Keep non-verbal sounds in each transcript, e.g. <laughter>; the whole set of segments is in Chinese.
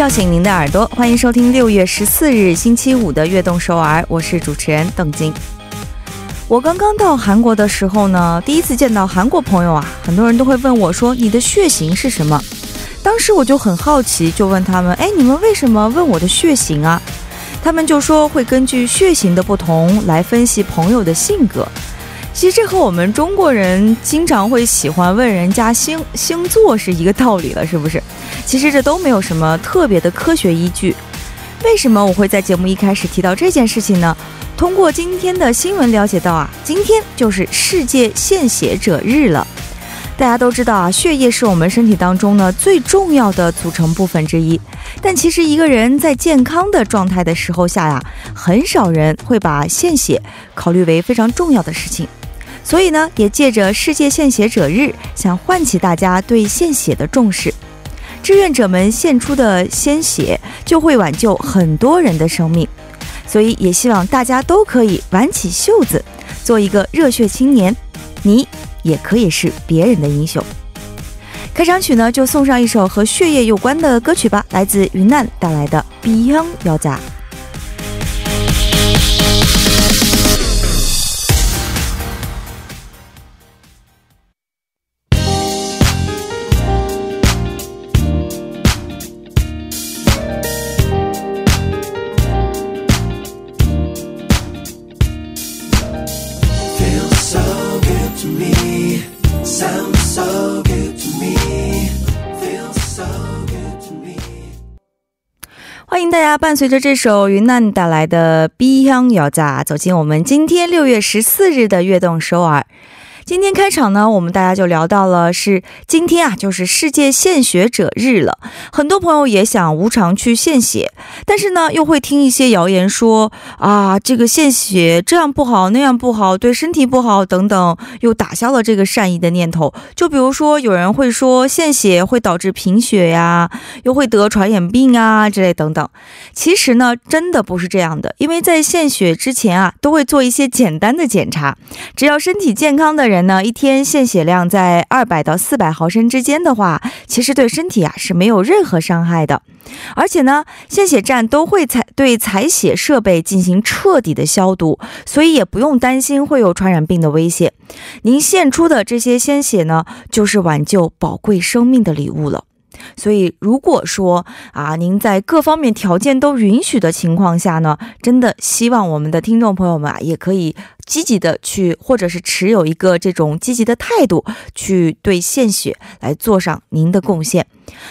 叫醒您的耳朵，欢迎收听六月十四日星期五的《悦动首尔》，我是主持人邓晶。我刚刚到韩国的时候呢，第一次见到韩国朋友啊，很多人都会问我说：“你的血型是什么？”当时我就很好奇，就问他们：“哎，你们为什么问我的血型啊？”他们就说会根据血型的不同来分析朋友的性格。其实这和我们中国人经常会喜欢问人家星星座是一个道理了，是不是？其实这都没有什么特别的科学依据。为什么我会在节目一开始提到这件事情呢？通过今天的新闻了解到啊，今天就是世界献血者日了。大家都知道啊，血液是我们身体当中呢最重要的组成部分之一。但其实一个人在健康的状态的时候下呀，很少人会把献血考虑为非常重要的事情。所以呢，也借着世界献血者日，想唤起大家对献血的重视。志愿者们献出的鲜血就会挽救很多人的生命，所以也希望大家都可以挽起袖子，做一个热血青年。你也可以是别人的英雄。开场曲呢，就送上一首和血液有关的歌曲吧，来自云南带来的《Beyond 要炸》。伴随着这首云南带来的《B 香摇炸》走进我们今天六月十四日的悦动首尔。今天开场呢，我们大家就聊到了是今天啊，就是世界献血者日了。很多朋友也想无偿去献血，但是呢，又会听一些谣言说啊，这个献血这样不好，那样不好，对身体不好等等，又打消了这个善意的念头。就比如说，有人会说献血会导致贫血呀，又会得传染病啊之类等等。其实呢，真的不是这样的，因为在献血之前啊，都会做一些简单的检查，只要身体健康的人。呢，一天献血量在二百到四百毫升之间的话，其实对身体啊是没有任何伤害的。而且呢，献血站都会采对采血设备进行彻底的消毒，所以也不用担心会有传染病的危险。您献出的这些鲜血呢，就是挽救宝贵生命的礼物了。所以，如果说啊，您在各方面条件都允许的情况下呢，真的希望我们的听众朋友们啊，也可以。积极的去，或者是持有一个这种积极的态度，去对献血来做上您的贡献。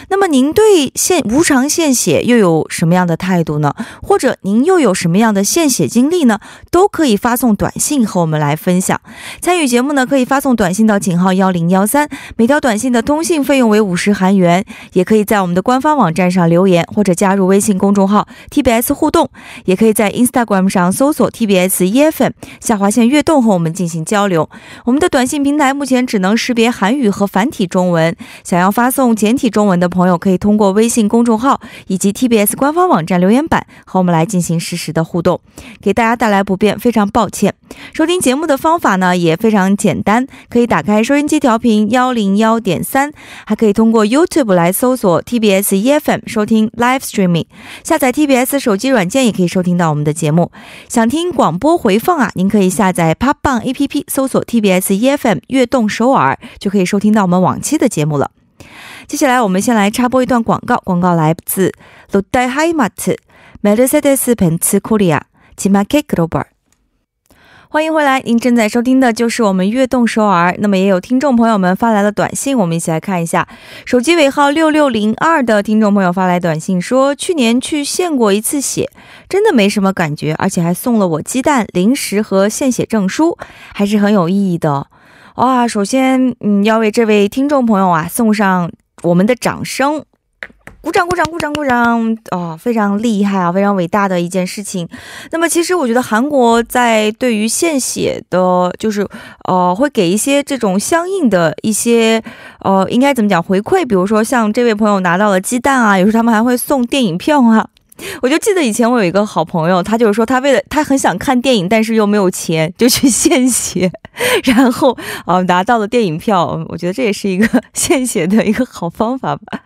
那么，您对献无偿献血又有什么样的态度呢？或者您又有什么样的献血经历呢？都可以发送短信和我们来分享。参与节目呢，可以发送短信到井号幺零幺三，每条短信的通信费用为五十韩元。也可以在我们的官方网站上留言，或者加入微信公众号 TBS 互动。也可以在 Instagram 上搜索 TBS EFM 划线悦动和我们进行交流。我们的短信平台目前只能识别韩语和繁体中文，想要发送简体中文的朋友，可以通过微信公众号以及 TBS 官方网站留言板和我们来进行实时的互动。给大家带来不便，非常抱歉。收听节目的方法呢也非常简单，可以打开收音机调频幺零幺点三，还可以通过 YouTube 来搜索 TBS EFM 收听 Live Streaming。下载 TBS 手机软件也可以收听到我们的节目。想听广播回放啊，您可以下载 Pop Bang APP，搜索 TBS EFM 悦动首尔，就可以收听到我们往期的节目了。接下来，我们先来插播一段广告。广告来自 Lotte Heimat Mercedes-Benz Korea Timac Global。欢迎回来，您正在收听的就是我们悦动首尔。那么，也有听众朋友们发来了短信，我们一起来看一下。手机尾号六六零二的听众朋友发来短信说，去年去献过一次血，真的没什么感觉，而且还送了我鸡蛋、零食和献血证书，还是很有意义的。哇，首先，嗯，要为这位听众朋友啊送上。我们的掌声，鼓掌鼓掌鼓掌鼓掌！哦，非常厉害啊，非常伟大的一件事情。那么，其实我觉得韩国在对于献血的，就是呃，会给一些这种相应的一些呃，应该怎么讲回馈？比如说，像这位朋友拿到了鸡蛋啊，有时候他们还会送电影票啊。我就记得以前我有一个好朋友，他就是说他为了他很想看电影，但是又没有钱，就去 <laughs> 献血，然后啊拿到了电影票。我觉得这也是一个 <laughs> 献血的一个好方法吧。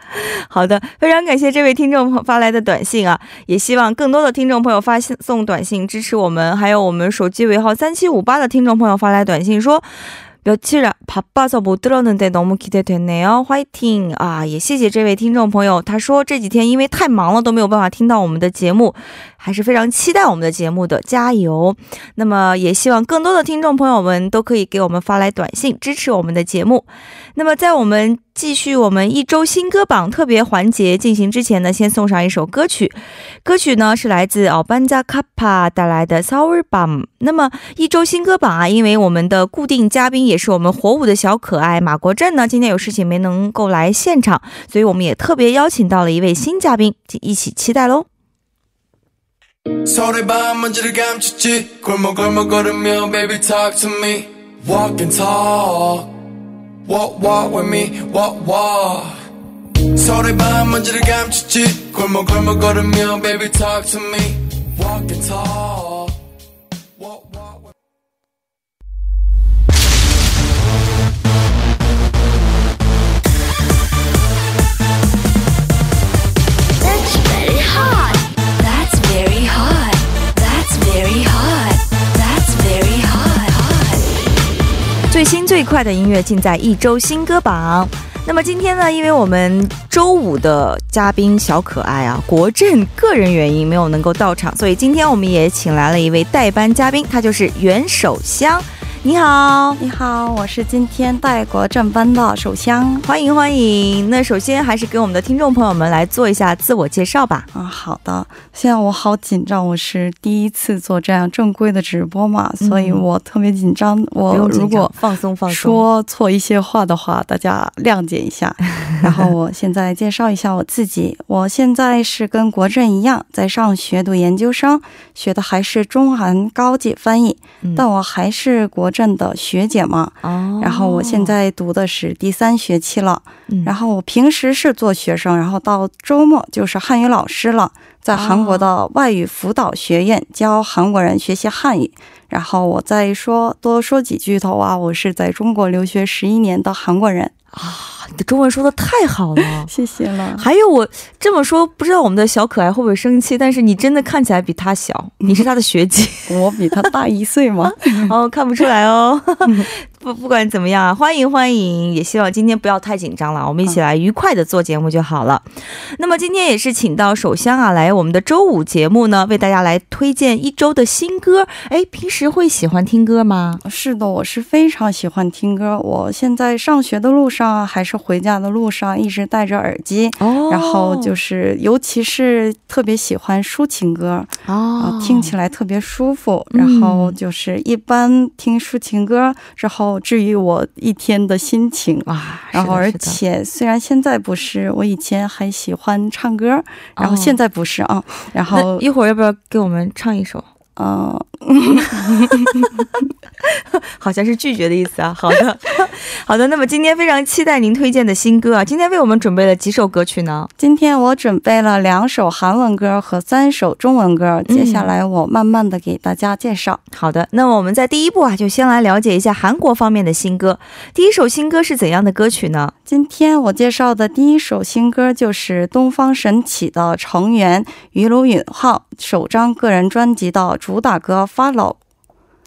好的，非常感谢这位听众朋友发来的短信啊，也希望更多的听众朋友发送短信支持我们，还有我们手机尾号三七五八的听众朋友发来短信说。 며칠바빠서못들었는데너무기대되네요화이팅啊，也谢谢这位听众朋友。他说这几天因为太忙了都没有办法听到我们的节目， 还是非常期待我们的节目的，加油！那么也希望更多的听众朋友们都可以给我们发来短信支持我们的节目。那么在我们继续我们一周新歌榜特别环节进行之前呢，先送上一首歌曲。歌曲呢是来自奥班加卡帕带来的 Sour Bomb。那么一周新歌榜啊，因为我们的固定嘉宾也是我们火舞的小可爱马国振呢，今天有事情没能够来现场，所以我们也特别邀请到了一位新嘉宾，一起期待喽。 서로의 밤 먼지를 감췄지. 골목골목 걸으며 baby talk to me. Walk and talk. Walk walk with me. Walk walk. 서로의 밤 먼지를 감췄지. 골목골목 걸으며 baby talk to me. Walk and talk. 最新最快的音乐尽在一周新歌榜。那么今天呢，因为我们周五的嘉宾小可爱啊，国振个人原因没有能够到场，所以今天我们也请来了一位代班嘉宾，他就是袁守香。你好，你好，我是今天带国正班的首香，欢迎欢迎。那首先还是给我们的听众朋友们来做一下自我介绍吧。啊，好的。现在我好紧张，我是第一次做这样正规的直播嘛，所以我特别紧张。我如果放松放松，说错一些话的话，大家谅解一下。<laughs> 然后我现在介绍一下我自己，我现在是跟国政一样在上学读研究生，学的还是中韩高级翻译，但我还是国。镇的学姐嘛，然后我现在读的是第三学期了，然后我平时是做学生，然后到周末就是汉语老师了，在韩国的外语辅导学院教韩国人学习汉语。然后我再说多说几句头啊，我是在中国留学十一年的韩国人。啊，你的中文说的太好了，<laughs> 谢谢了。还有我这么说，不知道我们的小可爱会不会生气？但是你真的看起来比他小，你是他的学姐，<laughs> 我比他大一岁吗？<laughs> 哦，看不出来哦。不，不管怎么样啊，欢迎欢迎，也希望今天不要太紧张了，我们一起来愉快的做节目就好了。那么今天也是请到首相啊来我们的周五节目呢，为大家来推荐一周的新歌。哎，平时会喜欢听歌吗？是的，我是非常喜欢听歌。我现在上学的路上还是回家的路上，一直戴着耳机，然后就是尤其是特别喜欢抒情歌，啊，听起来特别舒服。然后就是一般听抒情歌之后。治愈我一天的心情啊，然后而且虽然现在不是，我以前还喜欢唱歌，然后现在不是啊。然后一会儿要不要给我们唱一首？嗯。<laughs> 好像是拒绝的意思啊。好的，<laughs> 好的。那么今天非常期待您推荐的新歌啊。今天为我们准备了几首歌曲呢？今天我准备了两首韩文歌和三首中文歌。接下来我慢慢的给大家介绍。好的，那么我们在第一步啊，就先来了解一下韩国方面的新歌。第一首新歌是怎样的歌曲呢？今天我介绍的第一首新歌就是东方神起的成员于鲁允浩首张个人专辑的主打歌。Follow，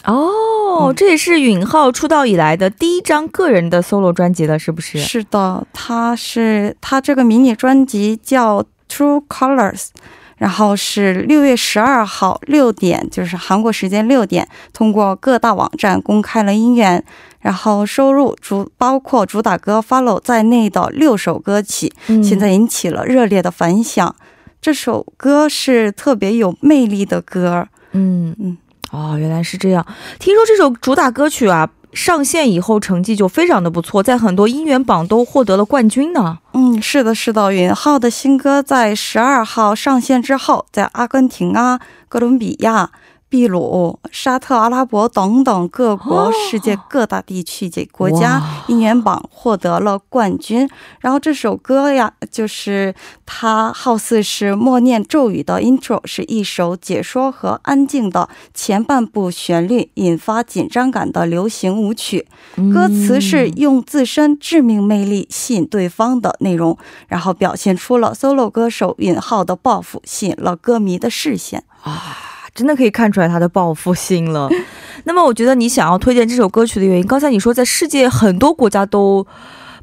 哦，这也是允浩出道以来的第一张个人的 solo 专辑了，是不是？是的，他是他这个迷你专辑叫 True Colors，然后是六月十二号六点，就是韩国时间六点，通过各大网站公开了音源，然后收入主包括主打歌 Follow 在内的六首歌曲，现在引起了热烈的反响。这首歌是特别有魅力的歌，嗯嗯。哦，原来是这样。听说这首主打歌曲啊，上线以后成绩就非常的不错，在很多音源榜都获得了冠军呢。嗯，是的，是的。允浩的新歌在十二号上线之后，在阿根廷啊、哥伦比亚、秘鲁、沙特阿拉伯等等各国、世界各大地区及国家音源榜获得了冠军。然后这首歌呀，就是它好似是默念咒语的 intro，是一首解说和安静的前半部旋律引发紧张感的流行舞曲。歌词是用自身致命魅力吸引对方的内容，然后表现出了 solo 歌手允浩的抱负，吸引了歌迷的视线。啊。真的可以看出来他的报复心了。<laughs> 那么，我觉得你想要推荐这首歌曲的原因，刚才你说在世界很多国家都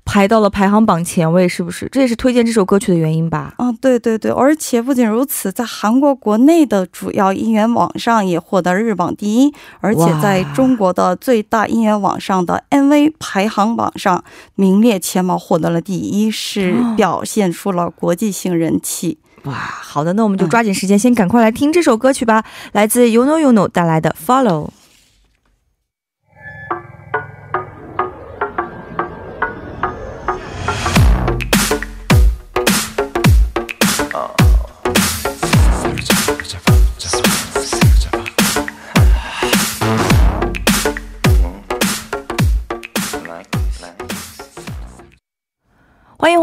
排到了排行榜前位，是不是？这也是推荐这首歌曲的原因吧？嗯，对对对。而且不仅如此，在韩国国内的主要音源网上也获得日榜第一，而且在中国的最大音源网上的 MV 排行榜上名列前茅，获得了第一，是表现出了国际性人气。哇，好的，那我们就抓紧时间，先赶快来听这首歌曲吧，来自 Yuno Yuno 带来的 Follow。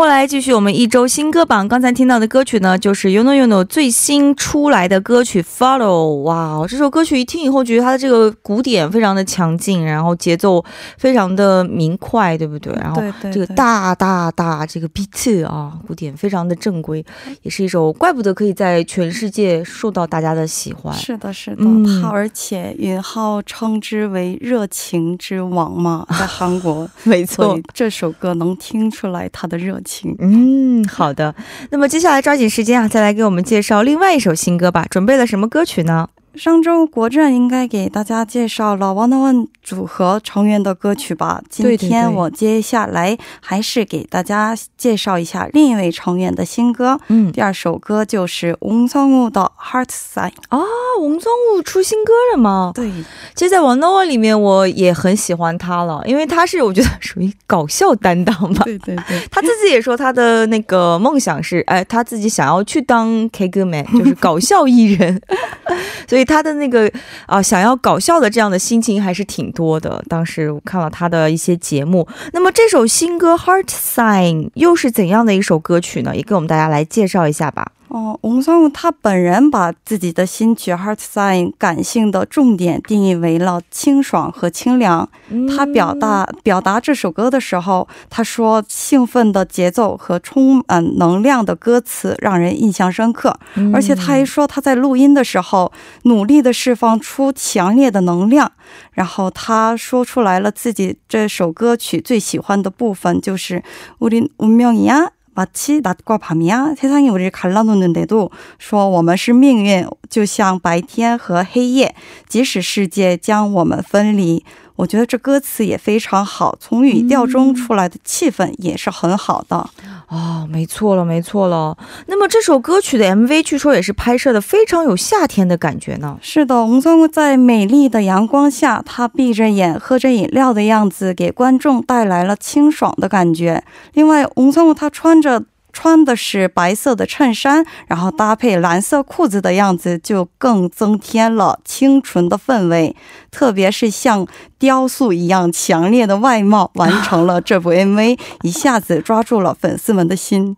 回来，继续我们一周新歌榜。刚才听到的歌曲呢，就是 Yuno Yuno 最新出来的歌曲《Follow》。哇，这首歌曲一听以后，觉得它的这个鼓点非常的强劲，然后节奏非常的明快，对不对？然后这个大大大这个 beat 啊，鼓点非常的正规，也是一首，怪不得可以在全世界受到大家的喜欢。是的，是的，他而且允浩称之为热情之王嘛，在韩国，<laughs> 没错，这首歌能听出来他的热。热情，嗯，好的。那么接下来抓紧时间啊，再来给我们介绍另外一首新歌吧。准备了什么歌曲呢？上周国战应该给大家介绍了王德文组合成员的歌曲吧？今天我接下来还是给大家介绍一下另一位成员的新歌。嗯，第二首歌就是吴松木的《Heart Sign》啊。吴松木出新歌了吗？对，其实，在王德文里面，我也很喜欢他了，因为他是我觉得属于搞笑担当吧。对对对，他自己也说他的那个梦想是，哎，他自己想要去当 K 歌 man，就是搞笑艺人，<laughs> 所以。他的那个啊，想要搞笑的这样的心情还是挺多的。当时我看了他的一些节目。那么这首新歌《Heart Sign》又是怎样的一首歌曲呢？也给我们大家来介绍一下吧。哦，翁松他本人把自己的新曲《Heart Sign》感性的重点定义为了清爽和清凉。他表达表达这首歌的时候，他说：“兴奋的节奏和充满能量的歌词让人印象深刻。”而且他还说他在录音的时候努力的释放出强烈的能量。然后他说出来了自己这首歌曲最喜欢的部分，就是“우린운명이야” 마치낮과밤이야세상이우리를갈라놓는데도说我们是命运，就像白天和黑夜，即使世界将我们分离。我觉得这歌词也非常好，从语调中出来的气氛也是很好的。 哦，没错了，没错了。那么这首歌曲的 MV 据说也是拍摄的非常有夏天的感觉呢。是的，吴宗在美丽的阳光下，他闭着眼喝着饮料的样子，给观众带来了清爽的感觉。另外，吴宗他穿着。穿的是白色的衬衫，然后搭配蓝色裤子的样子，就更增添了清纯的氛围。特别是像雕塑一样强烈的外貌，完成了 <laughs> 这部 MV，一下子抓住了粉丝们的心。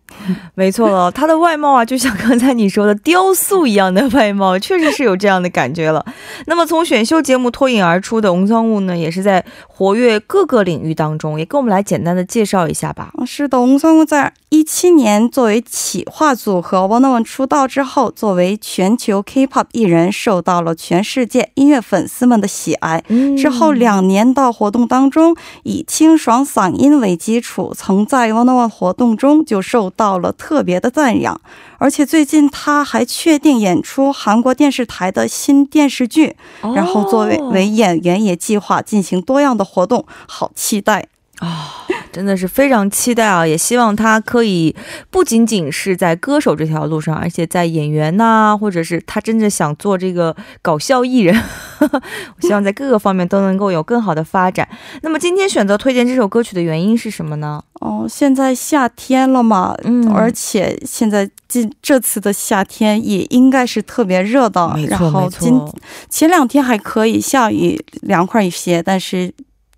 没错了，他的外貌啊，就像刚才你说的雕塑一样的外貌，确实是有这样的感觉了。<laughs> 那么从选秀节目脱颖而出的翁桑物呢，也是在活跃各个领域当中，也跟我们来简单的介绍一下吧。是的，翁桑物在一七年作为企划组合 One One 出道之后，作为全球 K-pop 艺人，受到了全世界音乐粉丝们的喜爱。之后两年的活动当中，以清爽嗓音为基础，曾在 One One 活动中就受到了特别的赞扬。而且最近他还确定演出韩国电视台的新电视剧，然后作为为演员也计划进行多样的活动，好期待啊！真的是非常期待啊！也希望他可以不仅仅是在歌手这条路上，而且在演员呐，或者是他真正想做这个搞笑艺人，<laughs> 我希望在各个方面都能够有更好的发展。那么今天选择推荐这首歌曲的原因是什么呢？哦，现在夏天了嘛，嗯，而且现在。今这次的夏天也应该是特别热的，没然后今错，前两天还可以下雨凉快一些，但是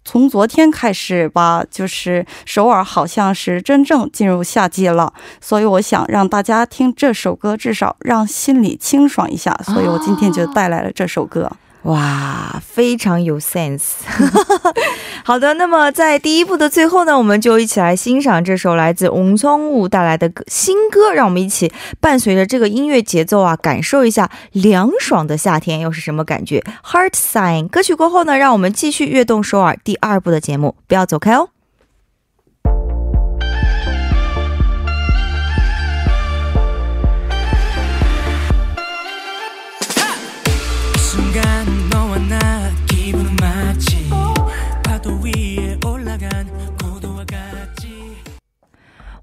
从昨天开始吧，就是首尔好像是真正进入夏季了，所以我想让大家听这首歌，至少让心里清爽一下，所以我今天就带来了这首歌。哇，非常有 sense。<laughs> 好的，那么在第一部的最后呢，我们就一起来欣赏这首来自翁聪武带来的新歌，让我们一起伴随着这个音乐节奏啊，感受一下凉爽的夏天又是什么感觉。Heart Sign 歌曲过后呢，让我们继续跃动首尔第二部的节目，不要走开哦。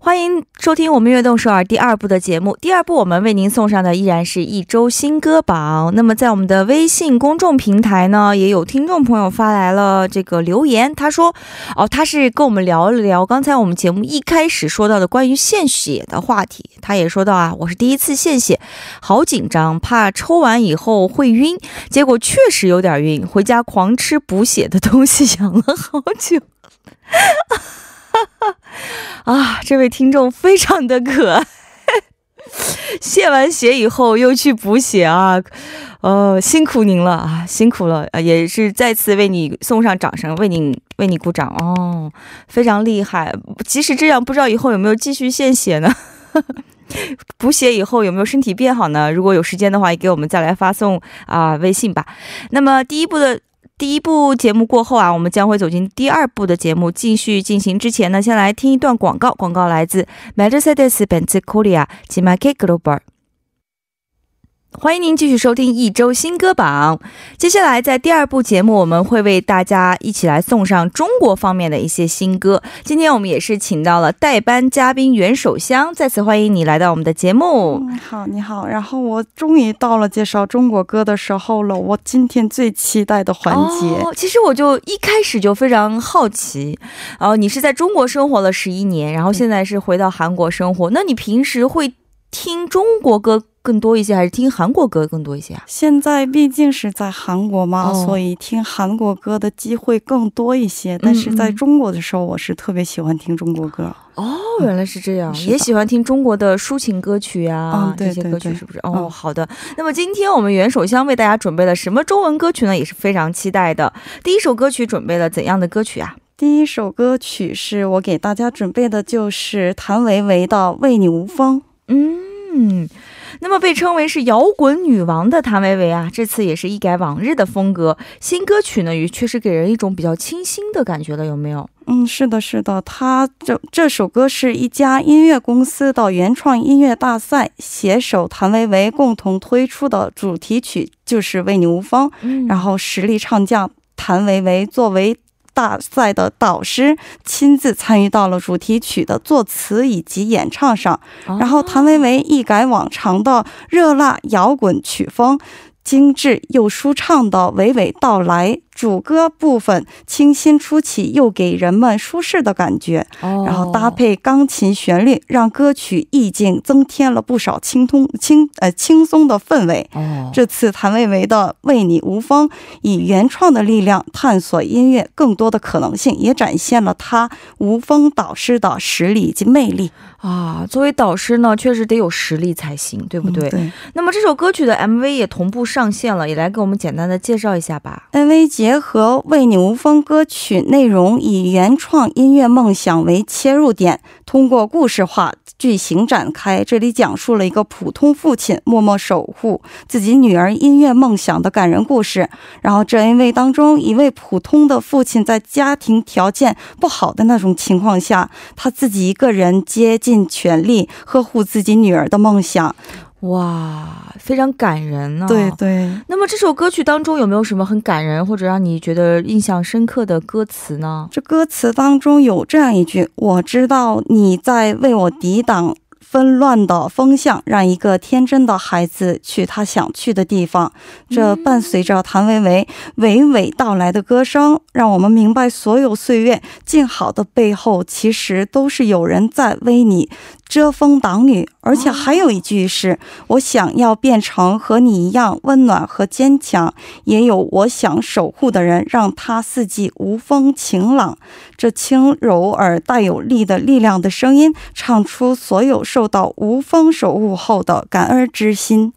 欢迎收听我们悦动首尔第二部的节目。第二部我们为您送上的依然是一周新歌榜。那么在我们的微信公众平台呢，也有听众朋友发来了这个留言，他说：“哦，他是跟我们聊了聊刚才我们节目一开始说到的关于献血的话题。他也说到啊，我是第一次献血，好紧张，怕抽完以后会晕，结果确实有点晕，回家狂吃补血的东西，养了好久。” <laughs> 啊，这位听众非常的可爱。献完血以后又去补血啊，呃，辛苦您了啊，辛苦了啊，也是再次为你送上掌声，为你为你鼓掌哦，非常厉害。即使这样，不知道以后有没有继续献血呢？<laughs> 补血以后有没有身体变好呢？如果有时间的话，也给我们再来发送啊、微信吧。那么第一步的。第一部节目过后啊，我们将会走进第二部的节目，继续进行之前呢，先来听一段广告。广告来自 Mercedes-Benz Korea g m a k Global。欢迎您继续收听一周新歌榜。接下来，在第二部节目，我们会为大家一起来送上中国方面的一些新歌。今天我们也是请到了代班嘉宾袁守香，再次欢迎你来到我们的节目。嗯，好，你好。然后我终于到了介绍中国歌的时候了，我今天最期待的环节。哦，其实我就一开始就非常好奇，然、后你是在中国生活了十一年，然后现在是回到韩国生活，那你平时会听中国歌更多一些，还是听韩国歌更多一些啊？现在毕竟是在韩国嘛，哦所以听韩国歌的机会更多一些。但是在中国的时候，我是特别喜欢听中国歌。哦，原来是这样，也喜欢听中国的抒情歌曲啊，嗯对这些歌曲是不是？哦，嗯好的。那么今天我们袁首相为大家准备了什么中文歌曲呢？也是非常期待的。第一首歌曲准备了怎样的歌曲啊？第一首歌曲是我给大家准备的，就是谭维维的《为你无风》。嗯，那么被称为是摇滚女王的谭维维啊，这次也是一改往日的风格，新歌曲呢也确实给人一种比较清新的感觉了，有没有？嗯，是的，是的，他这这首歌是一家音乐公司的原创音乐大赛携手谭维维共同推出的主题曲，就是《为你无方》。嗯然后实力唱将谭维维作为大赛的导师，亲自参与到了主题曲的作词以及演唱上。哦然后谭维维一改往常的热辣摇滚曲风。精致又舒畅的娓娓道来，主歌部分清新出奇，又给人们舒适的感觉。哦然后搭配钢琴旋律，让歌曲意境增添了不少轻通轻呃轻松的氛围。哦，这次谭维维的《为你无风》以原创的力量探索音乐更多的可能性，也展现了他无风导师的实力以及魅力，啊，作为导师呢，确实得有实力才行，对不对？嗯对。那么这首歌曲的 MV 也同步上线了，也来给我们简单的介绍一下吧。MV 结合《为你无风》歌曲内容，以原创音乐梦想为切入点，通过故事化剧情展开。这里讲述了一个普通父亲默默守护自己女儿音乐梦想的感人故事。然后这 MV 当中，一位普通的父亲在家庭条件不好的那种情况下，他自己一个人竭尽全力呵护自己女儿的梦想。哇，非常感人呢、对对。那么这首歌曲当中有没有什么很感人或者让你觉得印象深刻的歌词呢？这歌词当中有这样一句：“我知道你在为我抵挡纷乱的风向，让一个天真的孩子去他想去的地方。”这伴随着谭维维娓娓道来的歌声，让我们明白，所有岁月静好的背后，其实都是有人在为你遮风挡雨，而且还有一句是、我想要变成和你一样温暖和坚强，也有我想守护的人，让他四季无风晴朗。这轻柔而带有力的力量的声音，唱出所有受到无风守护后的感恩之心。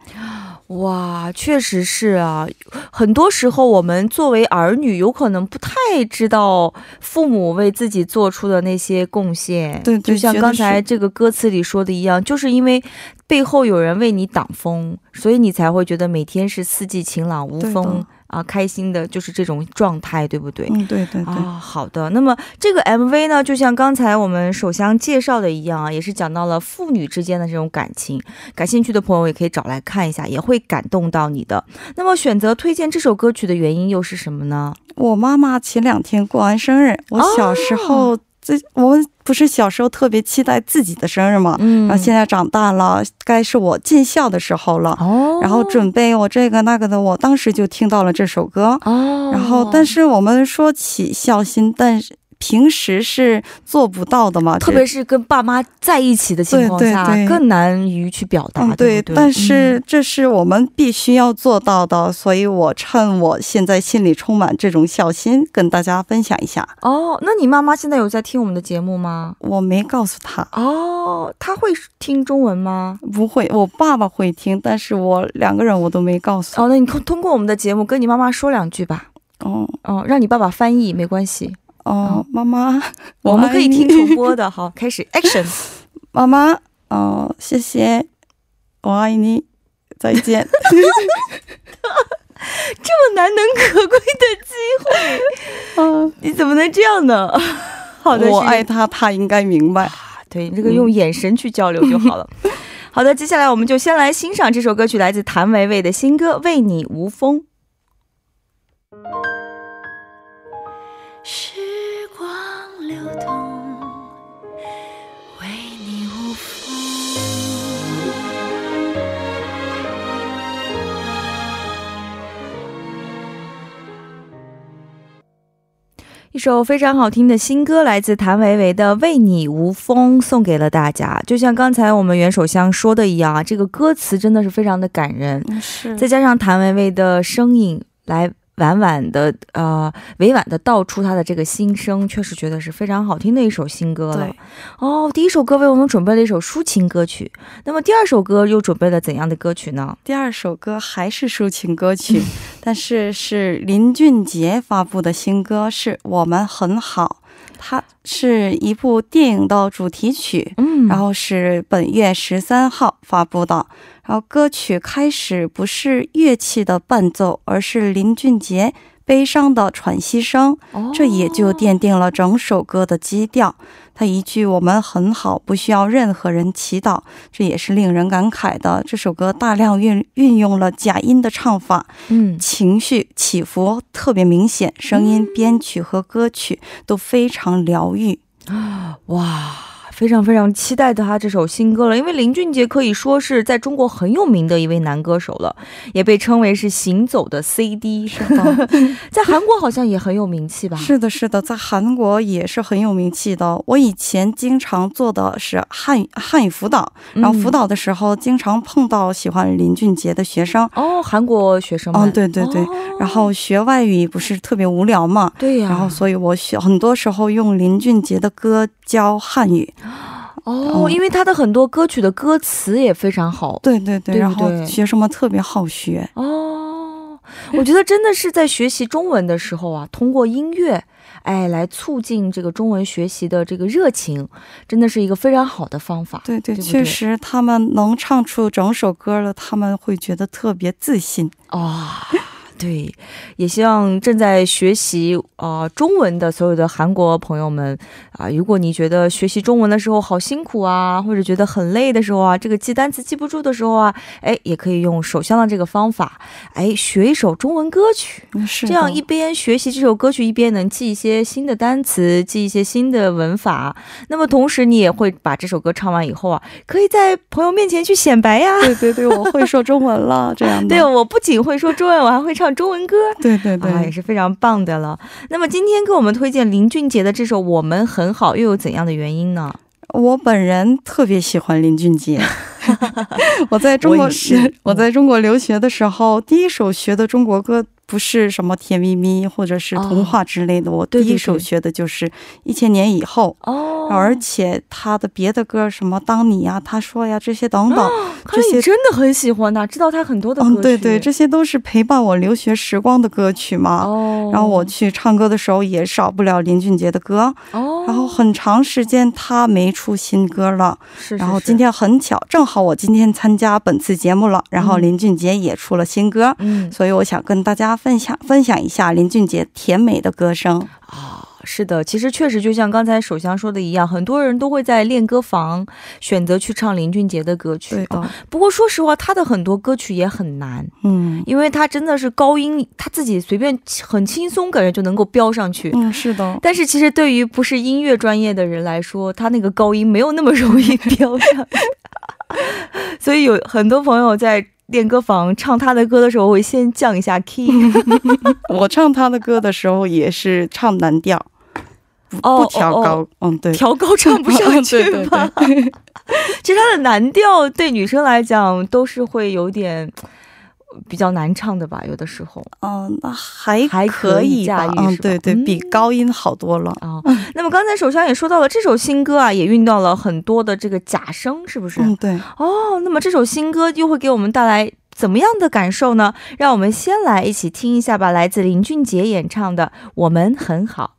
哇，确实是啊，很多时候我们作为儿女，有可能不太知道父母为自己做出的那些贡献。对对就像刚才这个歌词里说的一样，就是因为背后有人为你挡风，所以你才会觉得每天是四季晴朗无风啊，开心的，就是这种状态，对不对？嗯，对对对。啊、好的。那么这个 MV 呢，就像刚才我们首相介绍的一样啊，也是讲到了父女之间的这种感情。感兴趣的朋友也可以找来看一下，也会感动到你的。那么选择推荐这首歌曲的原因又是什么呢？我妈妈前两天过完生日，我小时候自、我们不是小时候特别期待自己的生日嘛，嗯然后现在长大了，该是我尽孝的时候了。哦，然后准备我这个那个的，我当时就听到了这首歌。哦，然后，但是我们说起孝心，但是平时是做不到的嘛，特别是跟爸妈在一起的情况下，对对对更难于去表达，嗯，对？但是这是我们必须要做到的，所以我趁我现在心里充满这种孝心，跟大家分享一下。嗯哦，那你妈妈现在有在听我们的节目吗？我没告诉她，哦，她会听中文吗？不会，我爸爸会听，但是我两个人我都没告诉。哦，那你通通过我们的节目跟你妈妈说两句吧。哦哦，让你爸爸翻译没关系，哦，妈妈，我们可以听重播的。好，开始 action。<laughs> 妈妈，哦，谢谢，我爱你，再见。<laughs> 这么难能可贵的机会，<laughs> 嗯，你怎么能这样呢？好的，我爱他，他应该明白。对你这个用眼神去交流就好了。好的，接下来我们就先来欣赏这首歌曲，来自谭维维的新歌《为你无风》。时一首非常好听的新歌，来自谭维维的《为你无风》，送给了大家。就像刚才我们袁首相说的一样啊，这个歌词真的是非常的感人，嗯是再加上谭维维的声音来婉婉的呃委婉的道出他的这个心声，确实觉得是非常好听的一首新歌了。哦，第一首歌为我们准备了一首抒情歌曲，那么第二首歌又准备了怎样的歌曲呢？第二首歌还是抒情歌曲，但是是林俊杰发布的新歌，是我们很好。它是一部电影的主题曲，嗯然后是本月十三号发布的。然后歌曲开始不是乐器的伴奏，而是林俊杰悲伤的喘息声，哦这也就奠定了整首歌的基调。他一句“我们很好，不需要任何人祈祷”，这也是令人感慨的。这首歌大量运运用了假音的唱法，嗯情绪起伏特别明显，声音、编曲和歌曲都非常疗愈。哇。非常非常期待他这首新歌了，因为林俊杰可以说是在中国很有名的一位男歌手了，也被称为是行走的 CD，<laughs> 是吧？在韩国好像也很有名气吧？是的，是的，在韩国也是很有名气的。我以前经常做的是汉语汉语辅导，然后辅嗯导的时候经常碰到喜欢林俊杰的学生。哦，韩国学生们，嗯，对对对。哦然后学外语不是特别无聊嘛，对呀、然后所以我学很多时候用林俊杰的歌教汉语。哦，嗯因为他的很多歌曲的歌词也非常好。对对对，然后学生们特别好学。哦，我觉得真的是在学习中文的时候啊，通过音乐，哎，来促进这个中文学习的这个热情，真的是一个非常好的方法。对对，对对确实他们能唱出整首歌了，他们会觉得特别自信。啊、对，也希望正在学习啊、呃中文的所有的韩国朋友们啊、如果你觉得学习中文的时候好辛苦啊，或者觉得很累的时候啊，这个记单词记不住的时候啊，哎，也可以用手相的这个方法，哎，学一首中文歌曲。这样一边学习这首歌曲，一边能记一些新的单词，记一些新的文法。那么同时，你也会把这首歌唱完以后啊，可以在朋友面前去显摆呀。对对对，我会说中文了，这样的。<laughs> 对，我不仅会说中文，我还会唱中文歌。对对对，啊，也是非常棒的了。那么今天给我们推荐林俊杰的这首《我们很好》，又有怎样的原因呢？我本人特别喜欢林俊杰。<laughs> 我在中国我 <laughs> 我在中国留学的时候，第一首学的中国歌不是什么《甜蜜蜜》或者是童话之类的，我第对对一首学的就是《一千年以后》。哦，而且他的别的歌，什么当你呀、他说呀，这些等等，这些你真的很喜欢他，知道他很多的歌曲。嗯，对对，这些都是陪伴我留学时光的歌曲嘛。哦，然后我去唱歌的时候也少不了林俊杰的歌，哦，然后很长时间他没出新歌了，是是是然后今天很巧，正好我今天参加本次节目了，然后嗯。林俊杰也出了新歌，嗯。所以我想跟大家分享分享一下林俊杰甜美的歌声。是的，其实确实就像刚才首相说的一样，很多人都会在练歌房选择去唱林俊杰的歌曲。对的，不过说实话，他的很多歌曲也很难，嗯因为他真的是高音，他自己随便很轻松，感觉就能够飙上去。嗯，是的，但是其实对于不是音乐专业的人来说，他那个高音没有那么容易 <laughs> 飙上去，所以有很多朋友在练歌房唱他的歌的时候，会先降一下 key。<laughs> 我唱他的歌的时候也是唱男调，不哦不调高，哦嗯，对，调高唱不上去对对吧？<laughs> <laughs> 其实他的男调对女生来讲都是会有点比较难唱的吧，有的时候嗯，那还还可可以以吧嗯，对对，嗯比高音好多了。啊、那么刚才首相也说到了，这首新歌啊，也运到了很多的这个假声，是不是？嗯，对，哦，那么这首新歌又会给我们带来怎么样的感受呢？让我们先来一起听一下吧，来自林俊杰演唱的《我们很好》。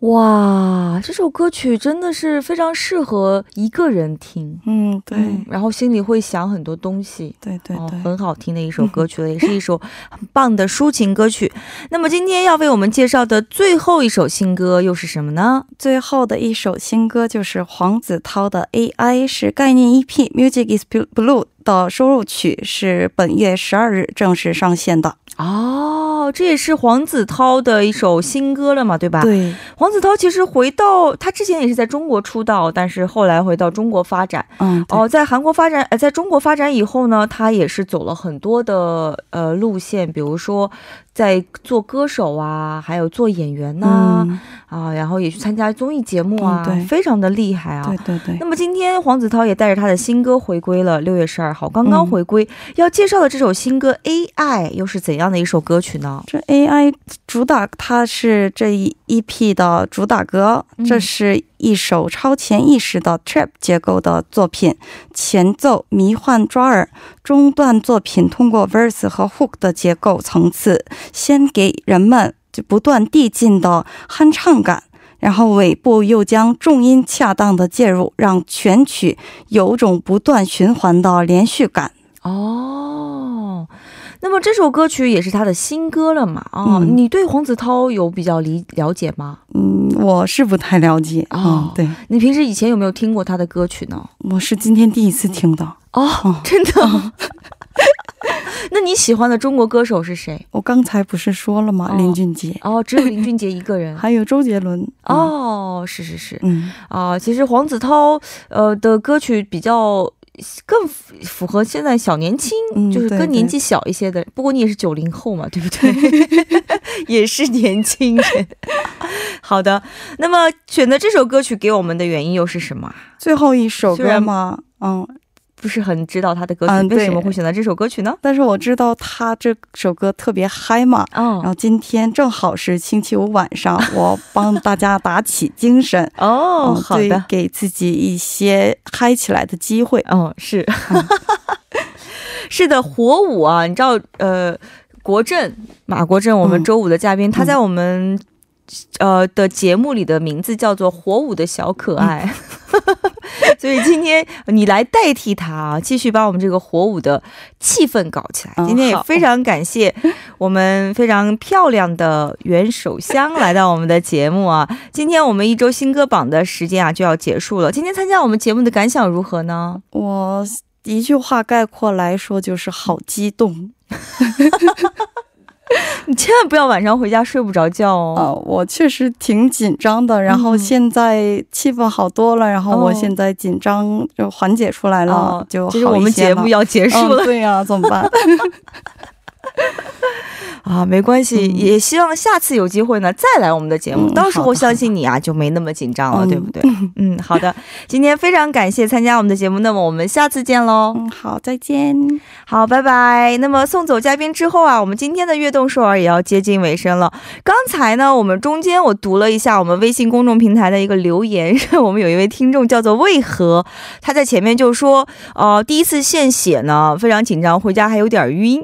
哇，这首歌曲真的是非常适合一个人听，嗯，对，嗯，然后心里会想很多东西。哦，对对对。很好听的一首 <laughs> 歌曲了，也是一首很棒的抒情歌曲。那么今天要为我们介绍的最后一首新歌又是什么呢？最后的一首新歌就是黄子韬的《AI》，是概念 EP《Music Is Blue》的收录曲，是本月十二日正式上线的。哦，这也是黄子韬的一首新歌了嘛，对吧？。对，黄子韬其实回到他之前也是在中国出道，但是后来回到中国发展。嗯，哦，在韩国发展，呃，在中国发展以后呢，他也是走了很多的呃路线，比如说在做歌手啊，还有做演员呐、嗯，啊，然后也去参加综艺节目啊，非常的厉害啊。对对对那。么今天黄子韬也带着他的新歌回归了，六月十二号刚刚回归。要介绍的这首新歌《AI》又是怎样的一首歌曲呢？这 AI 主打，它是这一 EP 的主打歌，嗯这是一首超前意识的 trap 结构的作品，前奏迷幻抓耳，中段作品通过 verse 和 hook 的结构层次，先给人们就不断递进的酣畅感。然后尾部又将重音恰当的介入，让全曲有种不断循环的连续感。哦，那么这首歌曲也是他的新歌了嘛？啊、嗯你对黄子韬有比较理了解吗？嗯，我是不太了解啊、哦嗯，对，你平时以前有没有听过他的歌曲呢？我是今天第一次听到。哦，哦真的。<laughs> 那你喜欢的中国歌手是谁？<laughs> 我刚才不是说了吗？哦林俊杰，哦，只有林俊杰一个人。<laughs> 还有周杰伦。嗯，哦，是是是。嗯，啊，其实黄子韬呃的歌曲比较更符符合现在小年轻，嗯就是跟年纪小一些的。不过你也是九零后嘛，对不对？<laughs> 也是年轻人。好的，那么选择这首歌曲给我们的原因又是什么啊？最后一首歌吗，嗯，不是很知道他的歌曲，嗯为什么会选择这首歌曲呢？但是我知道他这首歌特别嗨嘛。然哦后今天正好是星期五晚上，我帮大家打起精神，<laughs> 哦，好的，给自己一些嗨起来的机会。嗯，是，<laughs> 是的，火舞啊，你知道，呃，国政马国政，我们嗯周五的嘉宾，他在我们、呃的节目里的名字叫做火舞的小可爱，<laughs> 所以今天你来代替他啊，继续把我们这个火舞的气氛搞起来。嗯今天也非常感谢我们非常漂亮的袁首香来到我们的节目啊。今天我们一周新歌榜的时间啊就要结束了，今天参加我们节目的感想如何呢？我一句话概括来说就是好激动。<laughs> <laughs> 你千万不要晚上回家睡不着觉哦。呃，我确实挺紧张的，然后嗯现在气氛好多了，然后我哦现在紧张就缓解出来了，哦就就是我们节目要结束了、嗯、对呀、怎么办？<laughs> 啊，没关系、嗯也希望下次有机会呢再来我们的节目，嗯到时候相信你啊就没那么紧张了，嗯对不对？嗯，好的，今天非常感谢参加我们的节目，那么我们下次见喽。嗯，好，再见。好，拜拜。那么送走嘉宾之后啊，我们今天的悦动首尔也要接近尾声了。刚才呢，我们中间我读了一下我们微信公众平台的一个留言，是我们有一位听众叫做为何，他在前面就说，呃，第一次献血呢，非常紧张，回家还有点晕。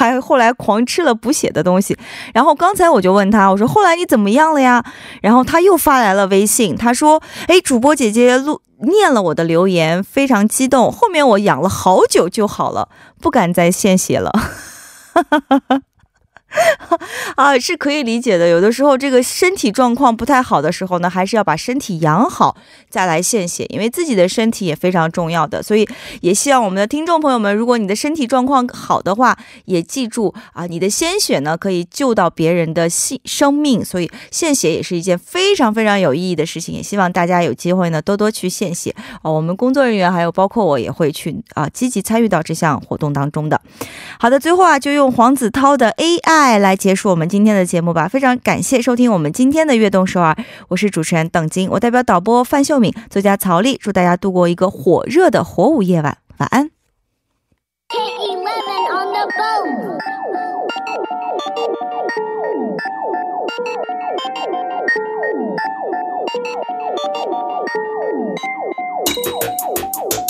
还后来狂吃了补血的东西，然后刚才我就问他，我说后来你怎么样了呀？然后他又发来了微信，他说，哎，主播姐姐录念了我的留言，非常激动，后面我养了好久就好了，不敢再献血了。<laughs> <laughs> 啊，是可以理解的。有的时候这个身体状况不太好的时候呢，还是要把身体养好再来献血，因为自己的身体也非常重要的。所以也希望我们的听众朋友们，如果你的身体状况好的话，也记住啊，你的鲜血呢可以救到别人的性生命，所以献血也是一件非常非常有意义的事情。也希望大家有机会呢多多去献血啊，我们工作人员还有包括我也会去啊积极参与到这项活动当中的。好的，最后啊，就用黄子韬的 AI 来结束我们今天的节目吧。非常感谢收听我们今天的悦动首尔，我是主持人邓晶，我代表导播范秀敏、作家曹丽，祝大家度过一个火热的火舞夜晚，晚安。Oh, oh,